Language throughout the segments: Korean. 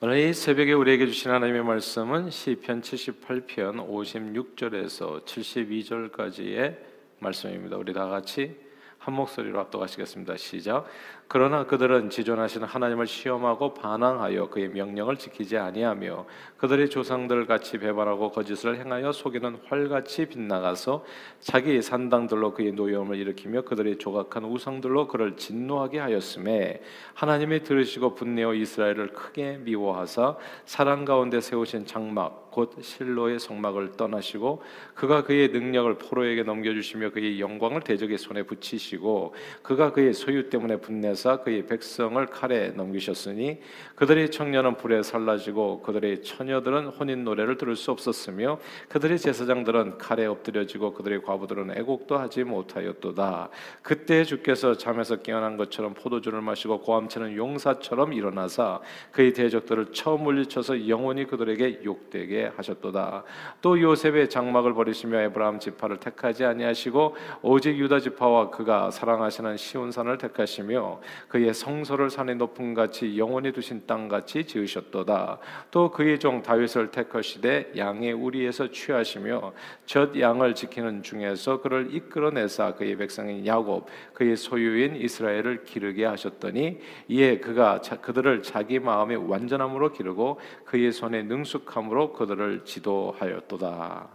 오늘 이 새벽에 우리에게 주신 하나님의 말씀은 시편 78편 56절에서 72절까지의 말씀입니다. 우리 다 같이 한 목소리로 압도하시겠습니다. 시작. 그러나 그들은 지존하시는 하나님을 시험하고 반항하여 그의 명령을 지키지 아니하며 그들의 조상들 같이 배반하고 거짓을 행하여 속이는 활같이 빗나가서 자기 산당들로 그의 노여움을 일으키며 그들의 조각한 우상들로 그를 진노하게 하였음에 하나님이 들으시고 분내어 이스라엘을 크게 미워하사 사랑 가운데 세우신 장막 곧 실로의 성막을 떠나시고 그가 그의 능력을 포로에게 넘겨주시며 그의 영광을 대적의 손에 붙이시고 그가 그의 소유 때문에 분내 하사 그의 백성을 칼에 넘기셨으니 그들의 청년은 불에 살라지고 그들의 처녀들은 혼인 노래를 들을 수 없었으며 그들의 제사장들은 칼에 엎드려지고 그들의 과부들은 애곡도 하지 못하였도다. 그때 주께서 잠에서 깨어난 것처럼 포도주를 마시고 고함치는 용사처럼 일어나사 그의 대적들을 처음 물리쳐서 영원히 그들에게 욕되게 하셨도다. 또 요셉의 장막을 버리시며 에브라임 지파를 택하지 아니하시고 오직 유다 지파와 그가 사랑하시는 시온산을 택하시며 그의 성소를 산의 높음 같이 영원히 두신 땅 같이 지으셨도다. 또 그의 종 다윗을 택하시되 양의 우리에서 취하시며 젖 양을 지키는 중에서 그를 이끌어내사 그의 백성인 야곱 그의 소유인 이스라엘을 기르게 하셨더니 이에 그가 자, 그들을 자기 마음의 완전함으로 기르고 그의 손의 능숙함으로 그들을 지도하였도다.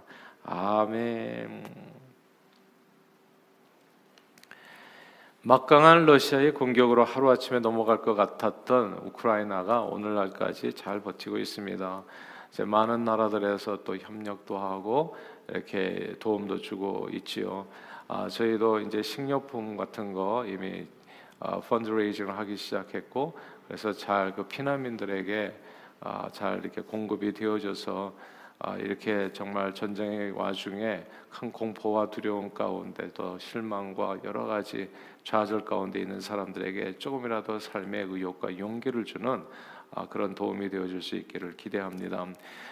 아멘. 막강한 러시아의 공격으로 하루아침에 넘어갈 것 같았던 우크라이나가 오늘날까지 잘 버티고 있습니다. 이제 많은 나라들에서 또 협력도 하고 이렇게 도움도 주고 있지요. 아, 저희도 이제 식료품 같은 거 이미 어, 펀드레이징을 하기 시작했고 그래서 잘 그 피난민들에게 아, 잘 이렇게 공급이 되어져서 아, 이렇게 정말 전쟁의 와중에 큰 공포와 두려움 가운데 또 실망과 여러 가지 좌절 가운데 있는 사람들에게 조금이라도 삶의 의욕과 용기를 주는 아, 그런 도움이 되어줄 수 있기를 기대합니다.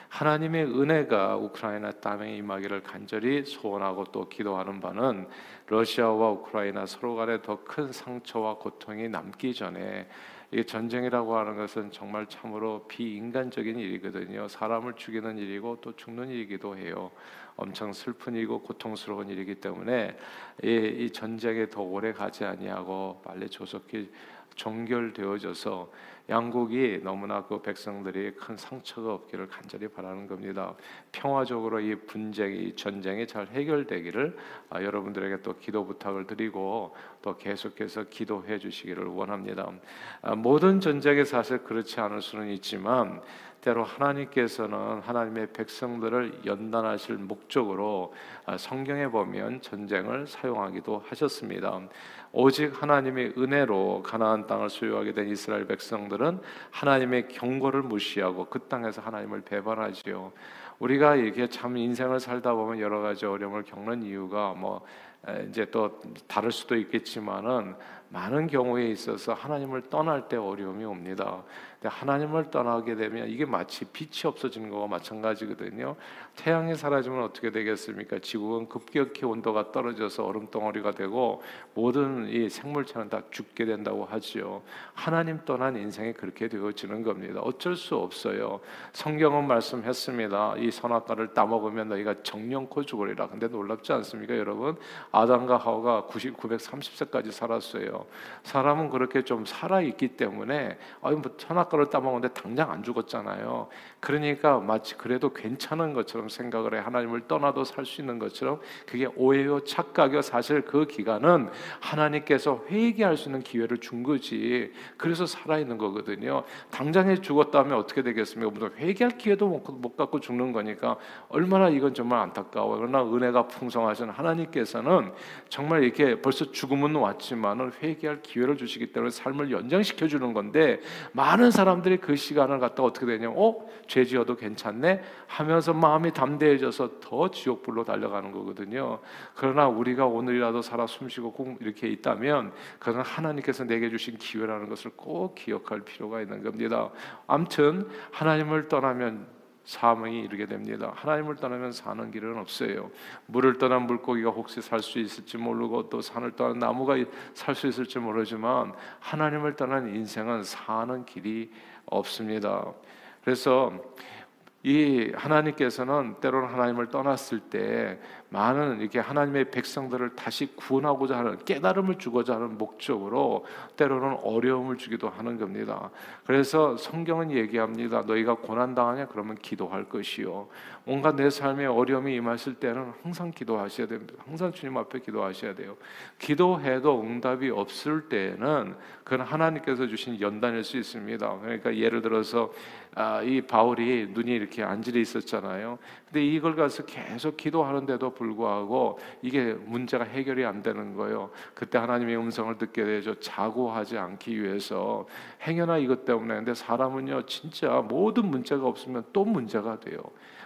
하나님의 은혜가 우크라이나 땅에 임하기를 간절히 소원하고 또 기도하는 바는 러시아와 우크라이나 서로 간에 더 큰 상처와 고통이 남기 전에 이 전쟁이라고 하는 것은 정말 참으로 비인간적인 일이거든요. 사람을 죽이는 일이고 또 죽는 일이기도 해요. 엄청 슬픈 일이고 고통스러운 일이기 때문에 이, 이 전쟁에 더 오래 가지 아니하고 빨리 조속히 종결되어져서 양국이 너무나 그 백성들이 큰 상처가 없기를 간절히 바라는 겁니다. 평화적으로 이 분쟁이 이 전쟁이 잘 해결되기를 아, 여러분들에게 또 기도 부탁을 드리고 또 계속해서 기도해 주시기를 원합니다. 아, 모든 전쟁이 사실 그렇지 않을 수는 있지만 때로 하나님께서는 하나님의 백성들을 연단하실 목적으로 아, 성경에 보면 전쟁을 사용하기도 하셨습니다. 오직 하나님의 은혜로 가나안 땅을 소유하게 된 이스라엘 백성들은 하나님의 경고를 무시하고 그 땅에서 하나님을 배반하지요. 우리가 이렇게 참 인생을 살다 보면 여러 가지 어려움을 겪는 이유가 뭐 이제 또 다를 수도 있겠지만은 많은 경우에 있어서 하나님을 떠날 때 어려움이 옵니다. 하나님을 떠나게 되면 이게 마치 빛이 없어지는 거와 마찬가지거든요. 태양이 사라지면 어떻게 되겠습니까? 지구는 급격히 온도가 떨어져서 얼음 덩어리가 되고 모든 이 생물체는 다 죽게 된다고 하지요. 하나님 떠난 인생이 그렇게 되어지는 겁니다. 어쩔 수 없어요. 성경은 말씀했습니다. 이 선악과를 따먹으면 너희가 정령코 죽으리라. 근데 놀랍지 않습니까, 여러분? 아담과 하와가 90, 930세까지 살았어요. 사람은 그렇게 좀 살아 있기 때문에 아유 뭐 선악과를 따먹었는데 당장 안 죽었잖아요. 그러니까 마치 그래도 괜찮은 것처럼 생각을 해 하나님을 떠나도 살 수 있는 것처럼 그게 오해요 착각이요 사실 그 기간은 하나님께서 회개할 수 있는 기회를 준 거지. 그래서 살아 있는 거거든요. 당장에 죽었다면 어떻게 되겠습니까? 무슨 회개할 기회도 못, 못 갖고 죽는 거니까 얼마나 이건 정말 안타까워. 그러나 은혜가 풍성하신 하나님께서는 정말 이렇게 벌써 죽음은 왔지만은 회 개할 기회를 주시기 때문에 삶을 연장시켜 주는 건데 많은 사람들이 그 시간을 갖다 어떻게 되냐면 어? 죄 지어도 괜찮네 하면서 마음이 담대해져서 더 지옥불로 달려가는 거거든요. 그러나 우리가 오늘이라도 살아 숨쉬고 꼭 이렇게 있다면 그건 하나님께서 내게 주신 기회라는 것을 꼭 기억할 필요가 있는 겁니다. 암튼 하나님을 떠나면 사망이 이르게 됩니다. 하나님을 떠나면 사는 길은 없어요. 물을 떠난 물고기가 혹시 살 수 있을지 모르고 또 산을 떠난 나무가 살 수 있을지 모르지만 하나님을 떠난 인생은 사는 길이 없습니다. 그래서 이 하나님께서는 때로는 하나님을 떠났을 때 많은 이렇게 하나님의 백성들을 다시 구원하고자 하는 깨달음을 주고자 하는 목적으로 때로는 어려움을 주기도 하는 겁니다. 그래서 성경은 얘기합니다. 너희가 고난 당하냐 그러면 기도할 것이요. 뭔가 내 삶에 어려움이 임하실 때는 항상 기도하셔야 됩니다. 항상 주님 앞에 기도하셔야 돼요. 기도해도 응답이 없을 때에는 그건 하나님께서 주신 연단일 수 있습니다. 그러니까 예를 들어서 아, 이 바울이 눈이 이렇게 안질에 있었잖아요. 근데 이걸 가서 계속 기도하는데도 불구하고 이게 문제가 해결이 안 되는 거예요. 그때 하나님의 음성을 듣게 되죠. 자고하지 않기 위해서 행여나 이것 때문에 근데 사람은요 진짜 모든 문제가 없으면 또 문제가 돼요.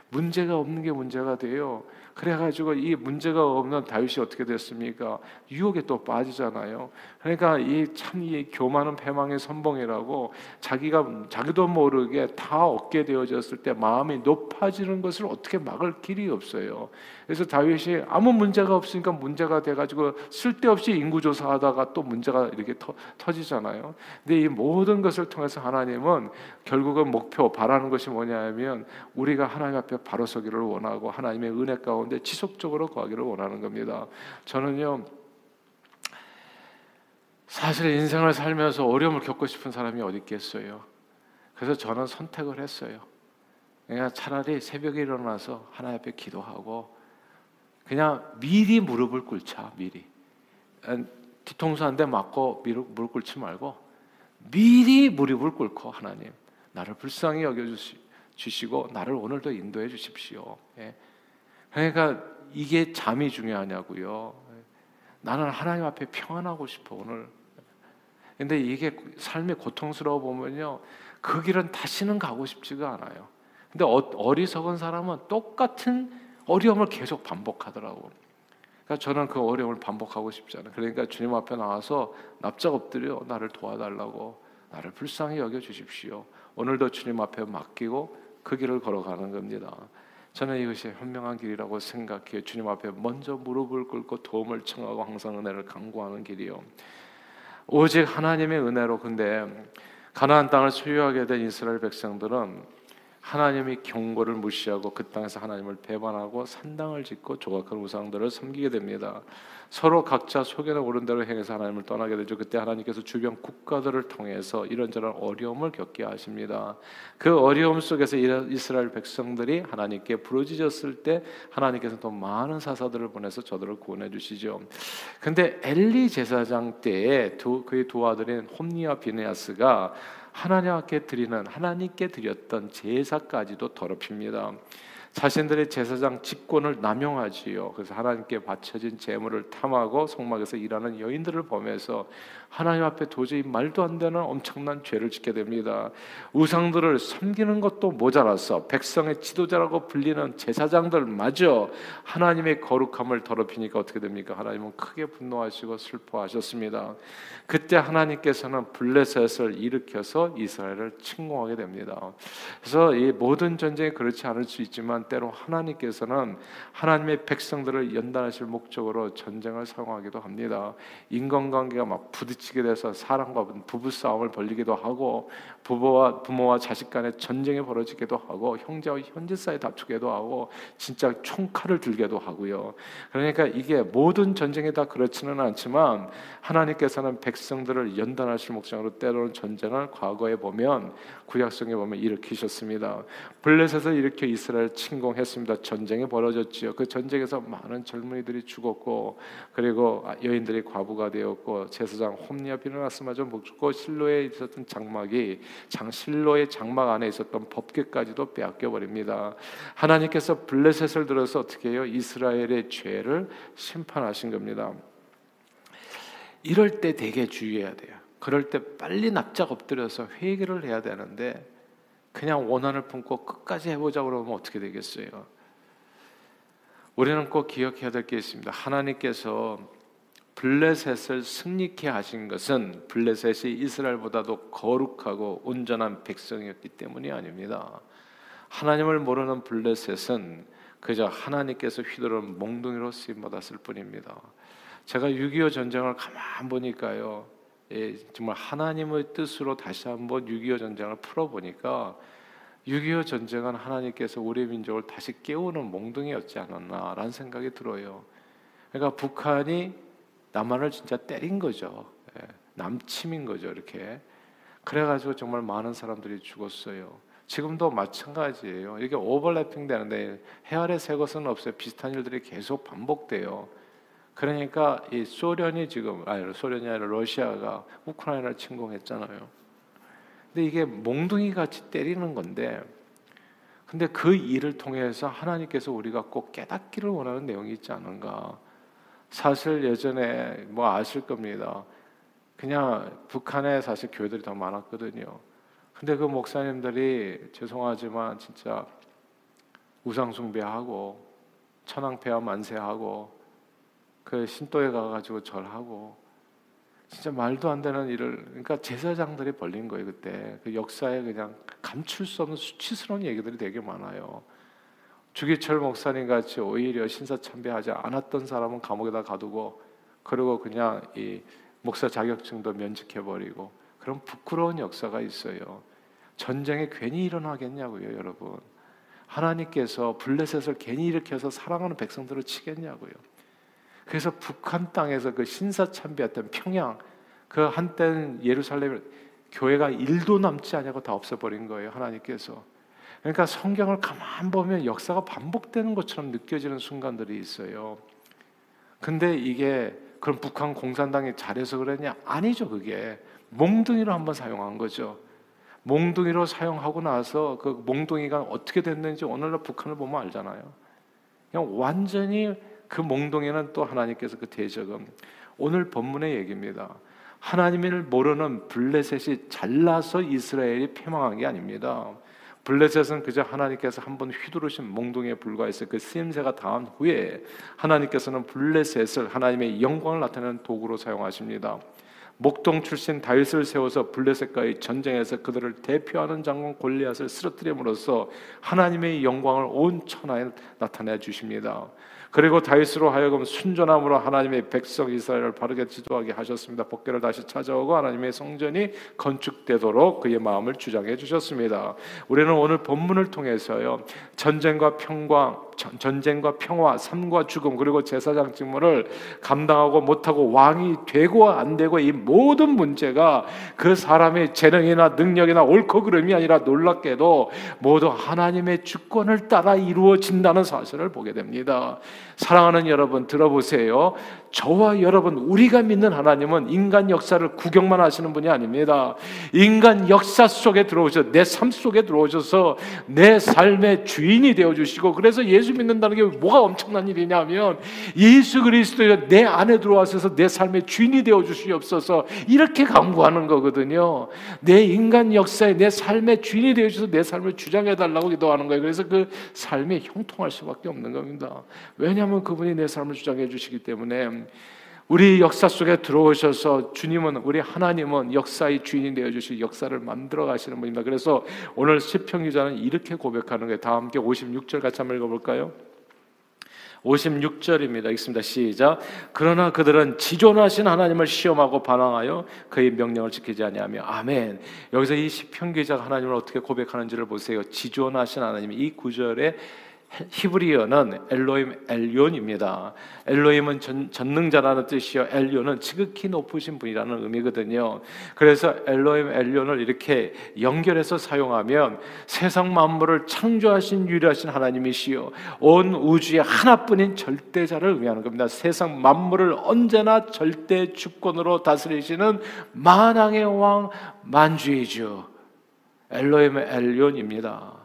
문제가 없는 게 문제가 돼요. 그래가지고 이 문제가 없는 다윗이 어떻게 됐습니까? 유혹에 또 빠지잖아요. 그러니까 이참이 교만은 패망의 선봉이라고 자기가 자기도 모르게 다 얻게 되어졌을 때 마음이 높아지는 것을 어떻게 막을 길이 없어요. 그래서 다윗이 아무 문제가 없으니까 문제가 돼가지고 쓸데없이 인구조사하다가 또 문제가 이렇게 터, 터지잖아요. 근데 이 모든 것을 통해서 하나님은 결국은 목표 바라는 것이 뭐냐면 우리가 하나님 앞에 바로 서기를 원하고 하나님의 은혜 가운데 지속적으로 거하기를 원하는 겁니다. 저는요. 사실 인생을 살면서 어려움을 겪고 싶은 사람이 어디 있겠어요. 그래서 저는 선택을 했어요. 그냥 차라리 새벽에 일어나서 하나님 앞에 기도하고 그냥 미리 무릎을 꿇자 미리 뒤통수 한 대 맞고 무릎 꿇지 말고 미리 무릎을 꿇고 하나님 나를 불쌍히 여겨 주시고 나를 오늘도 인도해 주십시오. 예. 그러니까 이게 잠이 중요하냐고요. 나는 하나님 앞에 평안하고 싶어 오늘. 근데 이게 삶이 고통스러워 보면요, 그 길은 다시는 가고 싶지가 않아요. 근데 어, 어리석은 사람은 똑같은 어려움을 계속 반복하더라고. 그러니까 저는 그 어려움을 반복하고 싶지 않아요. 그러니까 주님 앞에 나와서 납작 엎드려 나를 도와달라고 나를 불쌍히 여겨 주십시오. 오늘도 주님 앞에 맡기고 그 길을 걸어가는 겁니다. 저는 이것이 현명한 길이라고 생각해요. 주님 앞에 먼저 무릎을 꿇고 도움을 청하고 항상 은혜를 강구하는 길이요. 오직 하나님의 은혜로 근데 가나안 땅을 소유하게 된 이스라엘 백성들은 하나님의 경고를 무시하고 그 땅에서 하나님을 배반하고 산당을 짓고 조각한 우상들을 섬기게 됩니다. 서로 각자 속에는 오른 대로 행해서 하나님을 떠나게 되죠. 그때 하나님께서 주변 국가들을 통해서 이런저런 어려움을 겪게 하십니다. 그 어려움 속에서 이스라엘 백성들이 하나님께 부르짖었을 때 하나님께서 또 많은 사사들을 보내서 저들을 구원해 주시죠. 근데 엘리 제사장 때에 두, 그의 두 아들인 홈니와 비네아스가 하나님께 드리는 하나님께 드렸던 제사까지도 더럽힙니다. 자신들의 제사장 직권을 남용하지요. 그래서 하나님께 바쳐진 재물을 탐하고 성막에서 일하는 여인들을 보면서 하나님 앞에 도저히 말도 안 되는 엄청난 죄를 짓게 됩니다. 우상들을 섬기는 것도 모자라서 백성의 지도자라고 불리는 제사장들마저 하나님의 거룩함을 더럽히니까 어떻게 됩니까? 하나님은 크게 분노하시고 슬퍼하셨습니다. 그때 하나님께서는 블레셋을 일으켜서 이스라엘을 침공하게 됩니다. 그래서 이 모든 전쟁이 그렇지 않을 수 있지만 때로 하나님께서는 하나님의 백성들을 연단하실 목적으로 전쟁을 사용하기도 합니다. 인간관계가 막 부딪 히게 돼서 사람과 부부 싸움을 벌리기도 하고 부모와 부모와 자식 간의 전쟁이 벌어지기도 하고 형제와 형제 사이 다투기도 하고 진짜 총칼을 들게도 하고요. 그러니까 이게 모든 전쟁이 다 그렇지는 않지만 하나님께서는 백성들을 연단하실 목적으로 때로는 전쟁을 과거에 보면 구약성에 보면 일으키셨습니다. 블레셋을 일으켜 이스라엘 침공했습니다. 전쟁이 벌어졌지요. 그 전쟁에서 많은 젊은이들이 죽었고 그리고 여인들이 과부가 되었고 제사장 홈리아 비르나스마저 죽고 실로에 있었던 장막이 장 실로의 장막 안에 있었던 법궤까지도 빼앗겨 버립니다. 하나님께서 블레셋을 들어서 어떻게 해요? 이스라엘의 죄를 심판하신 겁니다. 이럴 때 되게 주의해야 돼요. 그럴 때 빨리 납작 엎드려서 회개를 해야 되는데 그냥 원한을 품고 끝까지 해보자 그러면 어떻게 되겠어요? 우리는 꼭 기억해야 될 게 있습니다. 하나님께서 블레셋을 승리케 하신 것은 블레셋이 이스라엘보다도 거룩하고 온전한 백성이었기 때문이 아닙니다. 하나님을 모르는 블레셋은 그저 하나님께서 휘두른 몽둥이로 쓰임 받았을 뿐입니다. 제가 6.25 전쟁을 가만 보니까요. 예, 정말 하나님의 뜻으로 다시 한번 6.25 전쟁을 풀어보니까 6.25 전쟁은 하나님께서 우리 민족을 다시 깨우는 몽둥이였지 않았나라는 생각이 들어요. 그러니까 북한이 남한을 진짜 때린 거죠. 예, 남침인 거죠, 이렇게. 그래가지고 정말 많은 사람들이 죽었어요. 지금도 마찬가지예요. 이게 오버래핑 되는데 해아래 새 것은 없어요. 비슷한 일들이 계속 반복돼요. 그러니까 이 소련이 지금 아니 소련이 아니라 러시아가 우크라이나를 침공했잖아요. 근데 이게 몽둥이 같이 때리는 건데 근데 그 일을 통해서 하나님께서 우리가 꼭 깨닫기를 원하는 내용이 있지 않은가. 사실 예전에 뭐 아실 겁니다. 그냥 북한에 사실 교회들이 더 많았거든요. 근데 그 목사님들이 죄송하지만 진짜 우상 숭배하고 천황폐하 만세하고 그 신도에 가가지고 절하고 진짜 말도 안 되는 일을 그러니까 제사장들이 벌린 거예요 그때 그 역사에 그냥 감출 수 없는 수치스러운 얘기들이 되게 많아요. 주기철 목사님 같이 오히려 신사참배하지 않았던 사람은 감옥에다 가두고 그리고 그냥 이 목사 자격증도 면직해 버리고 그런 부끄러운 역사가 있어요. 전쟁이 괜히 일어나겠냐고요, 여러분. 하나님께서 블레셋을 괜히 일으켜서 사랑하는 백성들을 치겠냐고요. 그래서 북한 땅에서 그 신사참배했던 평양 그 한때는 예루살렘 교회가 일도 남지 않냐고 다 없애버린 거예요 하나님께서 그러니까 성경을 가만 보면 역사가 반복되는 것처럼 느껴지는 순간들이 있어요. 근데 이게 그럼 북한 공산당이 잘해서 그랬냐? 아니죠 그게. 몽둥이로 한번 사용한 거죠. 몽둥이로 사용하고 나서 그 몽둥이가 어떻게 됐는지 오늘날 북한을 보면 알잖아요. 그냥 완전히 그 몽동에는 또 하나님께서 그 대적은 오늘 본문의 얘기입니다. 하나님을 모르는 블레셋이 잘나서 이스라엘이 패망한 게 아닙니다. 블레셋은 그저 하나님께서 한 번 휘두르신 몽둥이에 불과했어요. 그 쓰임새가 닿은 후에 하나님께서는 블레셋을 하나님의 영광을 나타내는 도구로 사용하십니다. 목동 출신 다윗을 세워서 블레셋과의 전쟁에서 그들을 대표하는 장군 골리앗을 쓰러뜨림으로써 하나님의 영광을 온 천하에 나타내 주십니다. 그리고 다윗으로 하여금 순전함으로 하나님의 백성 이스라엘을 바르게 지도하게 하셨습니다. 복귀를 다시 찾아오고 하나님의 성전이 건축되도록 그의 마음을 주장해 주셨습니다. 우리는 오늘 본문을 통해서요 전쟁과 평강, 전쟁과 평화, 삶과 죽음 그리고 제사장 직무를 감당하고 못하고 왕이 되고 안 되고 이 모든 문제가 그 사람의 재능이나 능력이나 옳고 그름이 아니라 놀랍게도 모두 하나님의 주권을 따라 이루어진다는 사실을 보게 됩니다. 사랑하는 여러분 들어보세요. 저와 여러분 우리가 믿는 하나님은 인간 역사를 구경만 하시는 분이 아닙니다. 인간 역사 속에 들어오셔 내 삶 속에 들어오셔서 내 삶의 주인이 되어 주시고 그래서 예수 믿는다는 게 뭐가 엄청난 일이냐면 예수 그리스도가 내 안에 들어와서 내 삶의 주인이 되어 주시옵소서 이렇게 강구하는 거거든요. 내 인간 역사에 내 삶의 주인이 되어 주셔서 내 삶을 주장해 달라고 기도하는 거예요. 그래서 그 삶이 형통할 수밖에 없는 겁니다. 왜냐 하면 그분이 내 삶을 주장해 주시기 때문에 우리 역사 속에 들어오셔서 주님은 우리 하나님은 역사의 주인이 되어 주시 역사를 만들어 가시는 분입니다. 그래서 오늘 시편 기자는 이렇게 고백하는 거예요. 다 함께 56절 같이 한번 읽어 볼까요? 56절입니다. 읽습니다. 시작. 그러나 그들은 지존하신 하나님을 시험하고 반항하여 그의 명령을 지키지 아니하며 아멘. 여기서 이 시편 기자가 하나님을 어떻게 고백하는지를 보세요. 지존하신 하나님 이 구절에 히브리어는 엘로임 엘론입니다. 엘로임은 전, 전능자라는 뜻이요. 엘론은 지극히 높으신 분이라는 의미거든요. 그래서 엘로임 엘론을 이렇게 연결해서 사용하면 세상 만물을 창조하신 유일하신 하나님이시요. 온 우주의 하나뿐인 절대자를 의미하는 겁니다. 세상 만물을 언제나 절대 주권으로 다스리시는 만왕의 왕 만주의 주 엘로임 엘론입니다.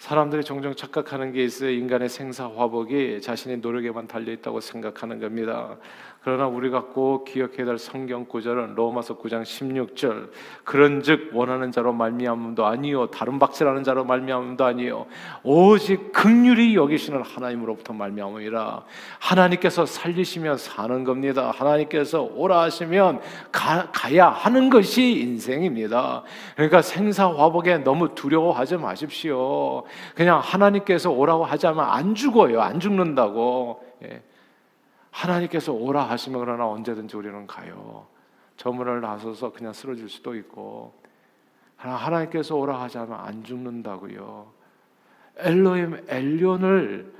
사람들이 종종 착각하는 게 있어요. 인간의 생사 화복이 자신의 노력에만 달려 있다고 생각하는 겁니다. 그러나 우리가 꼭 기억해야 될 성경 구절은 로마서 9장 16절. 그런즉 원하는 자로 말미암음도 아니요 다른 박질하는 자로 말미암음도 아니요 오직 극률이 여기시는 하나님으로부터 말미암음이라. 하나님께서 살리시면 사는 겁니다. 하나님께서 오라 하시면 가, 가야 하는 것이 인생입니다. 그러니까 생사화복에 너무 두려워하지 마십시오 그냥 하나님께서 오라고 하자면 안 죽어요 안 죽는다고 예. 하나님께서 오라 하시면 그러나 언제든지 우리는 가요. 저물을 나서서 그냥 쓰러질 수도 있고 하나님께서 오라 하자면 안 죽는다고요. 엘로임 엘리온을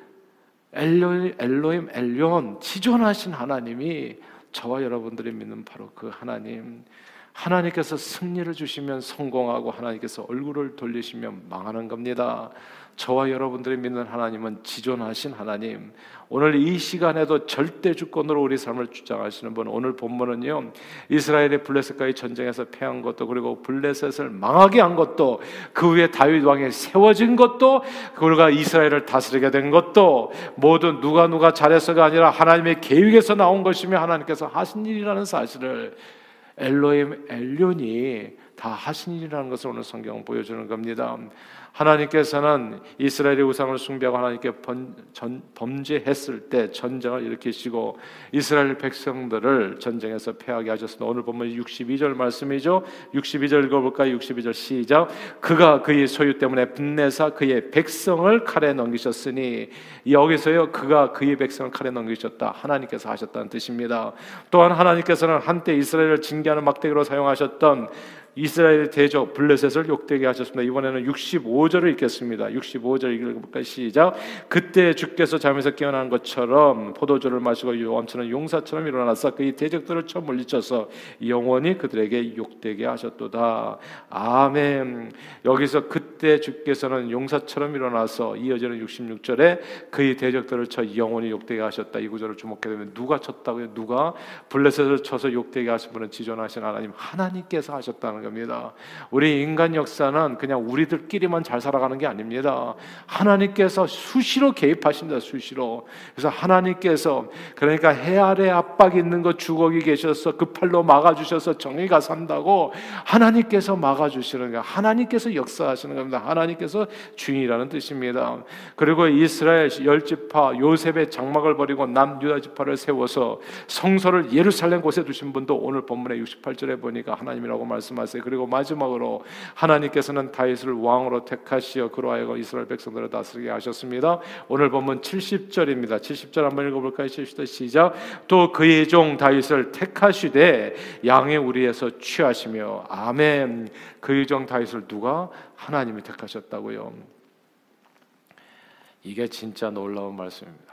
엘로임 엘로임 엘리온 지존하신 하나님이 저와 여러분들이 믿는 바로 그 하나님 하나님께서 승리를 주시면 성공하고 하나님께서 얼굴을 돌리시면 망하는 겁니다. 저와 여러분들이 믿는 하나님은 지존하신 하나님. 오늘 이 시간에도 절대 주권으로 우리 삶을 주장하시는 분. 오늘 본문은요. 이스라엘의 블레셋과의 전쟁에서 패한 것도 그리고 블레셋을 망하게 한 것도 그 위에 다윗 왕이 세워진 것도 그가 이스라엘을 다스리게 된 것도 모두 누가 누가 잘해서가 아니라 하나님의 계획에서 나온 것이며 하나님께서 하신 일이라는 사실을 엘로임 엘륜이 다 하신 일이라는 것을 오늘 성경은 보여주는 겁니다. 하나님께서는 이스라엘의 우상을 숭배하고 하나님께 번, 전, 범죄했을 때 전쟁을 일으키시고 이스라엘 백성들을 전쟁에서 패하게 하셨습니다. 오늘 보면 62절 말씀이죠. 62절 읽어볼까요? 62절 시작. 그가 그의 소유 때문에 분내사 그의 백성을 칼에 넘기셨으니 여기서요 그가 그의 백성을 칼에 넘기셨다. 하나님께서 하셨다는 뜻입니다. 또한 하나님께서는 한때 이스라엘을 징계하는 막대기로 사용하셨던 이스라엘 대적 블레셋을 욕되게 하셨습니다. 이번에는 65절을 읽겠습니다. 65절 읽어볼까요? 시작. 그때 주께서 잠에서 깨어난 것처럼 포도주를 마시고 요함처럼 용사처럼 일어나서 그의 대적들을 쳐 물리쳐서 영원히 그들에게 욕되게 하셨도다. 아멘. 여기서 그때 주께서는 용사처럼 일어나서 이어지는 66절에 그의 대적들을 쳐 영원히 욕되게 하셨다. 이 구절을 주목해 보면 누가 쳤다고요? 누가 블레셋을 쳐서 욕되게 하신 분은 지존하신 하나님 하나님께서 하셨다는 겁니다. 우리 인간 역사는 그냥 우리들끼리만 잘 살아가는 게 아닙니다. 하나님께서 수시로 개입하십니다. 수시로. 그래서 하나님께서 그러니까 해 아래 압박 있는 거 주걱이 계셔서 그 팔로 막아주셔서 정의가 산다고 하나님께서 막아주시는 거예요. 하나님께서 역사하시는 겁니다. 하나님께서 주인이라는 뜻입니다. 그리고 이스라엘 열 지파 요셉의 장막을 버리고 남유다 지파를 세워서 성소를 예루살렘 곳에 두신 분도 오늘 본문의 68절에 보니까 하나님이라고 말씀하세요. 하세요. 그리고 마지막으로 하나님께서는 다윗을 왕으로 택하시어 그로 하여금 이스라엘 백성들을 다스리게 하셨습니다. 오늘 보면 70절입니다. 70절 한번 읽어볼까요? 70절 시작. 또 그의 종 다윗을 택하시되 양의 우리에서 취하시며 아멘. 그의 종 다윗을 누가 하나님이 택하셨다고요. 이게 진짜 놀라운 말씀입니다.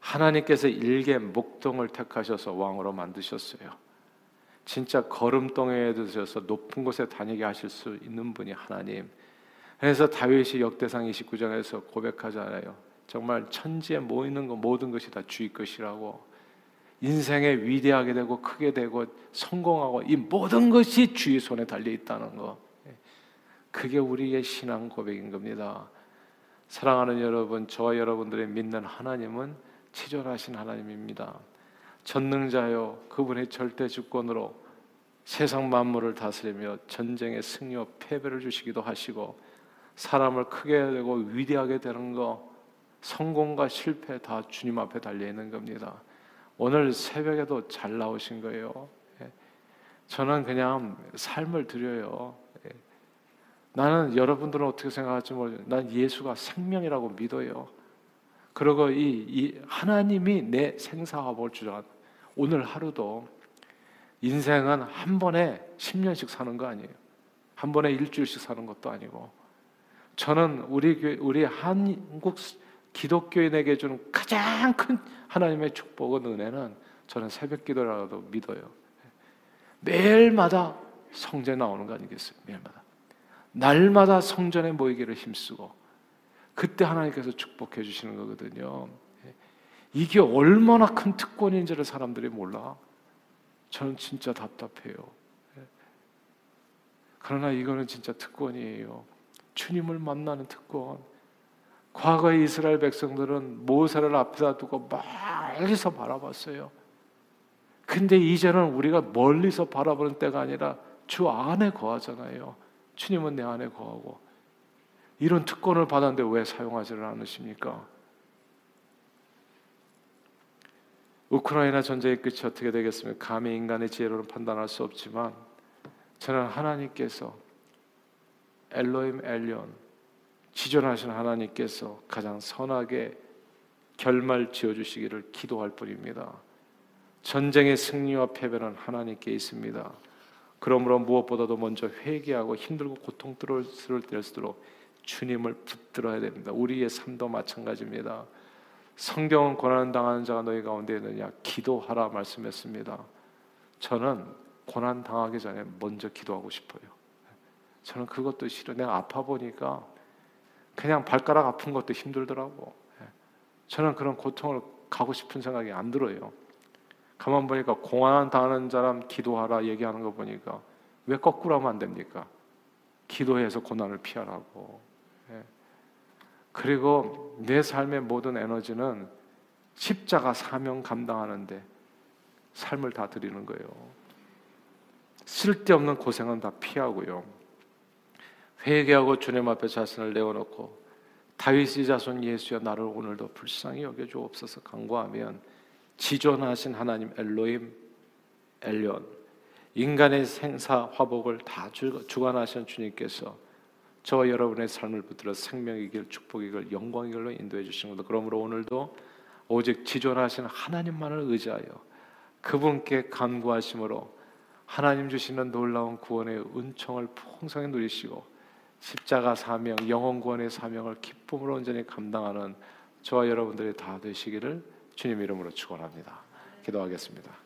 하나님께서 일개 목동을 택하셔서 왕으로 만드셨어요. 진짜 걸음덩이에 드셔서 높은 곳에 다니게 하실 수 있는 분이 하나님. 그래서 다윗이 역대상 29장에서 고백하잖아요. 정말 천지에 모이는 것 모든 것이 다 주의 것이라고. 인생에 위대하게 되고 크게 되고 성공하고 이 모든 것이 주의 손에 달려 있다는 거. 그게 우리의 신앙 고백인 겁니다. 사랑하는 여러분, 저와 여러분들의 믿는 하나님은 치졸하신 하나님입니다. 전능자요 그분의 절대 주권으로 세상 만물을 다스리며 전쟁의 승리와 패배를 주시기도 하시고 사람을 크게 되고 위대하게 되는 거 성공과 실패 다 주님 앞에 달려 있는 겁니다. 오늘 새벽에도 잘 나오신 거예요. 예. 저는 그냥 삶을 드려요. 예. 나는 여러분들은 어떻게 생각할지 모르지만 난 예수가 생명이라고 믿어요. 그리고 이, 이 하나님이 내 생사화복을 주장한 오늘 하루도 인생은 한 번에 10년씩 사는 거 아니에요. 한 번에 일주일씩 사는 것도 아니고 저는 우리 교회, 우리 한국 기독교인에게 주는 가장 큰 하나님의 축복은 은혜는 저는 새벽 기도라도 믿어요. 매일마다 성전에 나오는 거 아니겠어요? 매일마다. 날마다 성전에 모이기를 힘쓰고 그때 하나님께서 축복해 주시는 거거든요. 이게 얼마나 큰 특권인지를 사람들이 몰라. 저는 진짜 답답해요. 예. 그러나 이거는 진짜 특권이에요. 주님을 만나는 특권. 과거의 이스라엘 백성들은 모세를 앞에다 두고 멀리서 바라봤어요. 근데 이제는 우리가 멀리서 바라보는 때가 아니라 주 안에 거하잖아요. 주님은 내 안에 거하고. 이런 특권을 받았는데 왜 사용하지를 않으십니까? 우크라이나 전쟁의 끝이 어떻게 되겠습니까? 감히 인간의 지혜로는 판단할 수 없지만 저는 하나님께서 엘로임 엘리온 지존하신 하나님께서 가장 선하게 결말 지어 주시기를 기도할 뿐입니다. 전쟁의 승리와 패배는 하나님께 있습니다. 그러므로 무엇보다도 먼저 회개하고 힘들고 고통스러울 때일수록 주님을 붙들어야 됩니다. 우리의 삶도 마찬가지입니다. 성경은 고난 당하는 자가 너희 가운데 있느냐 기도하라 말씀했습니다. 저는 고난 당하기 전에 먼저 기도하고 싶어요. 저는 그것도 싫어. 내가 아파 보니까 그냥 발가락 아픈 것도 힘들더라고. 저는 그런 고통을 가고 싶은 생각이 안 들어요. 가만 보니까 고난 당하는 사람 기도하라 얘기하는 거 보니까 왜 거꾸로 하면 안 됩니까? 기도해서 고난을 피하라고. 예. 그리고 내 삶의 모든 에너지는 십자가 사명 감당하는데 삶을 다 드리는 거예요. 쓸데없는 고생은 다 피하고요. 회개하고 주님 앞에 자신을 내어놓고 다윗의 자손 예수여 나를 오늘도 불쌍히 여겨 주옵소서 간구하면 지존하신 하나님 엘로임 엘리온 인간의 생사 화복을 다 주관하신 주님께서 저와 여러분의 삶을 붙들어 생명의 길, 축복의 길, 영광의 길로 인도해 주신 것도 그러므로 오늘도 오직 지존하신 하나님만을 의지하여 그분께 간구하심으로 하나님 주시는 놀라운 구원의 은총을 풍성히 누리시고 십자가 사명, 영원 구원의 사명을 기쁨으로 온전히 감당하는 저와 여러분들이 다 되시기를 주님 이름으로 축원합니다. 기도하겠습니다.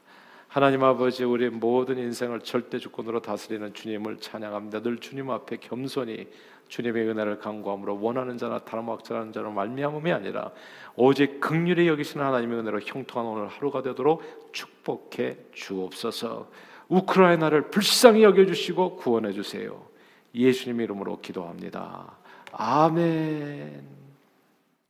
하나님 아버지 우리 모든 인생을 절대 주권으로 다스리는 주님을 찬양합니다. 늘 주님 앞에 겸손히 주님의 은혜를 간구함으로 원하는 자나 다름악자라는 자로 말미암음이 아니라 오직 극률이 여기시는 하나님의 은혜로 형통한 오늘 하루가 되도록 축복해 주옵소서. 우크라이나를 불쌍히 여겨 주시고 구원해 주세요. 예수님 이름으로 기도합니다. 아멘.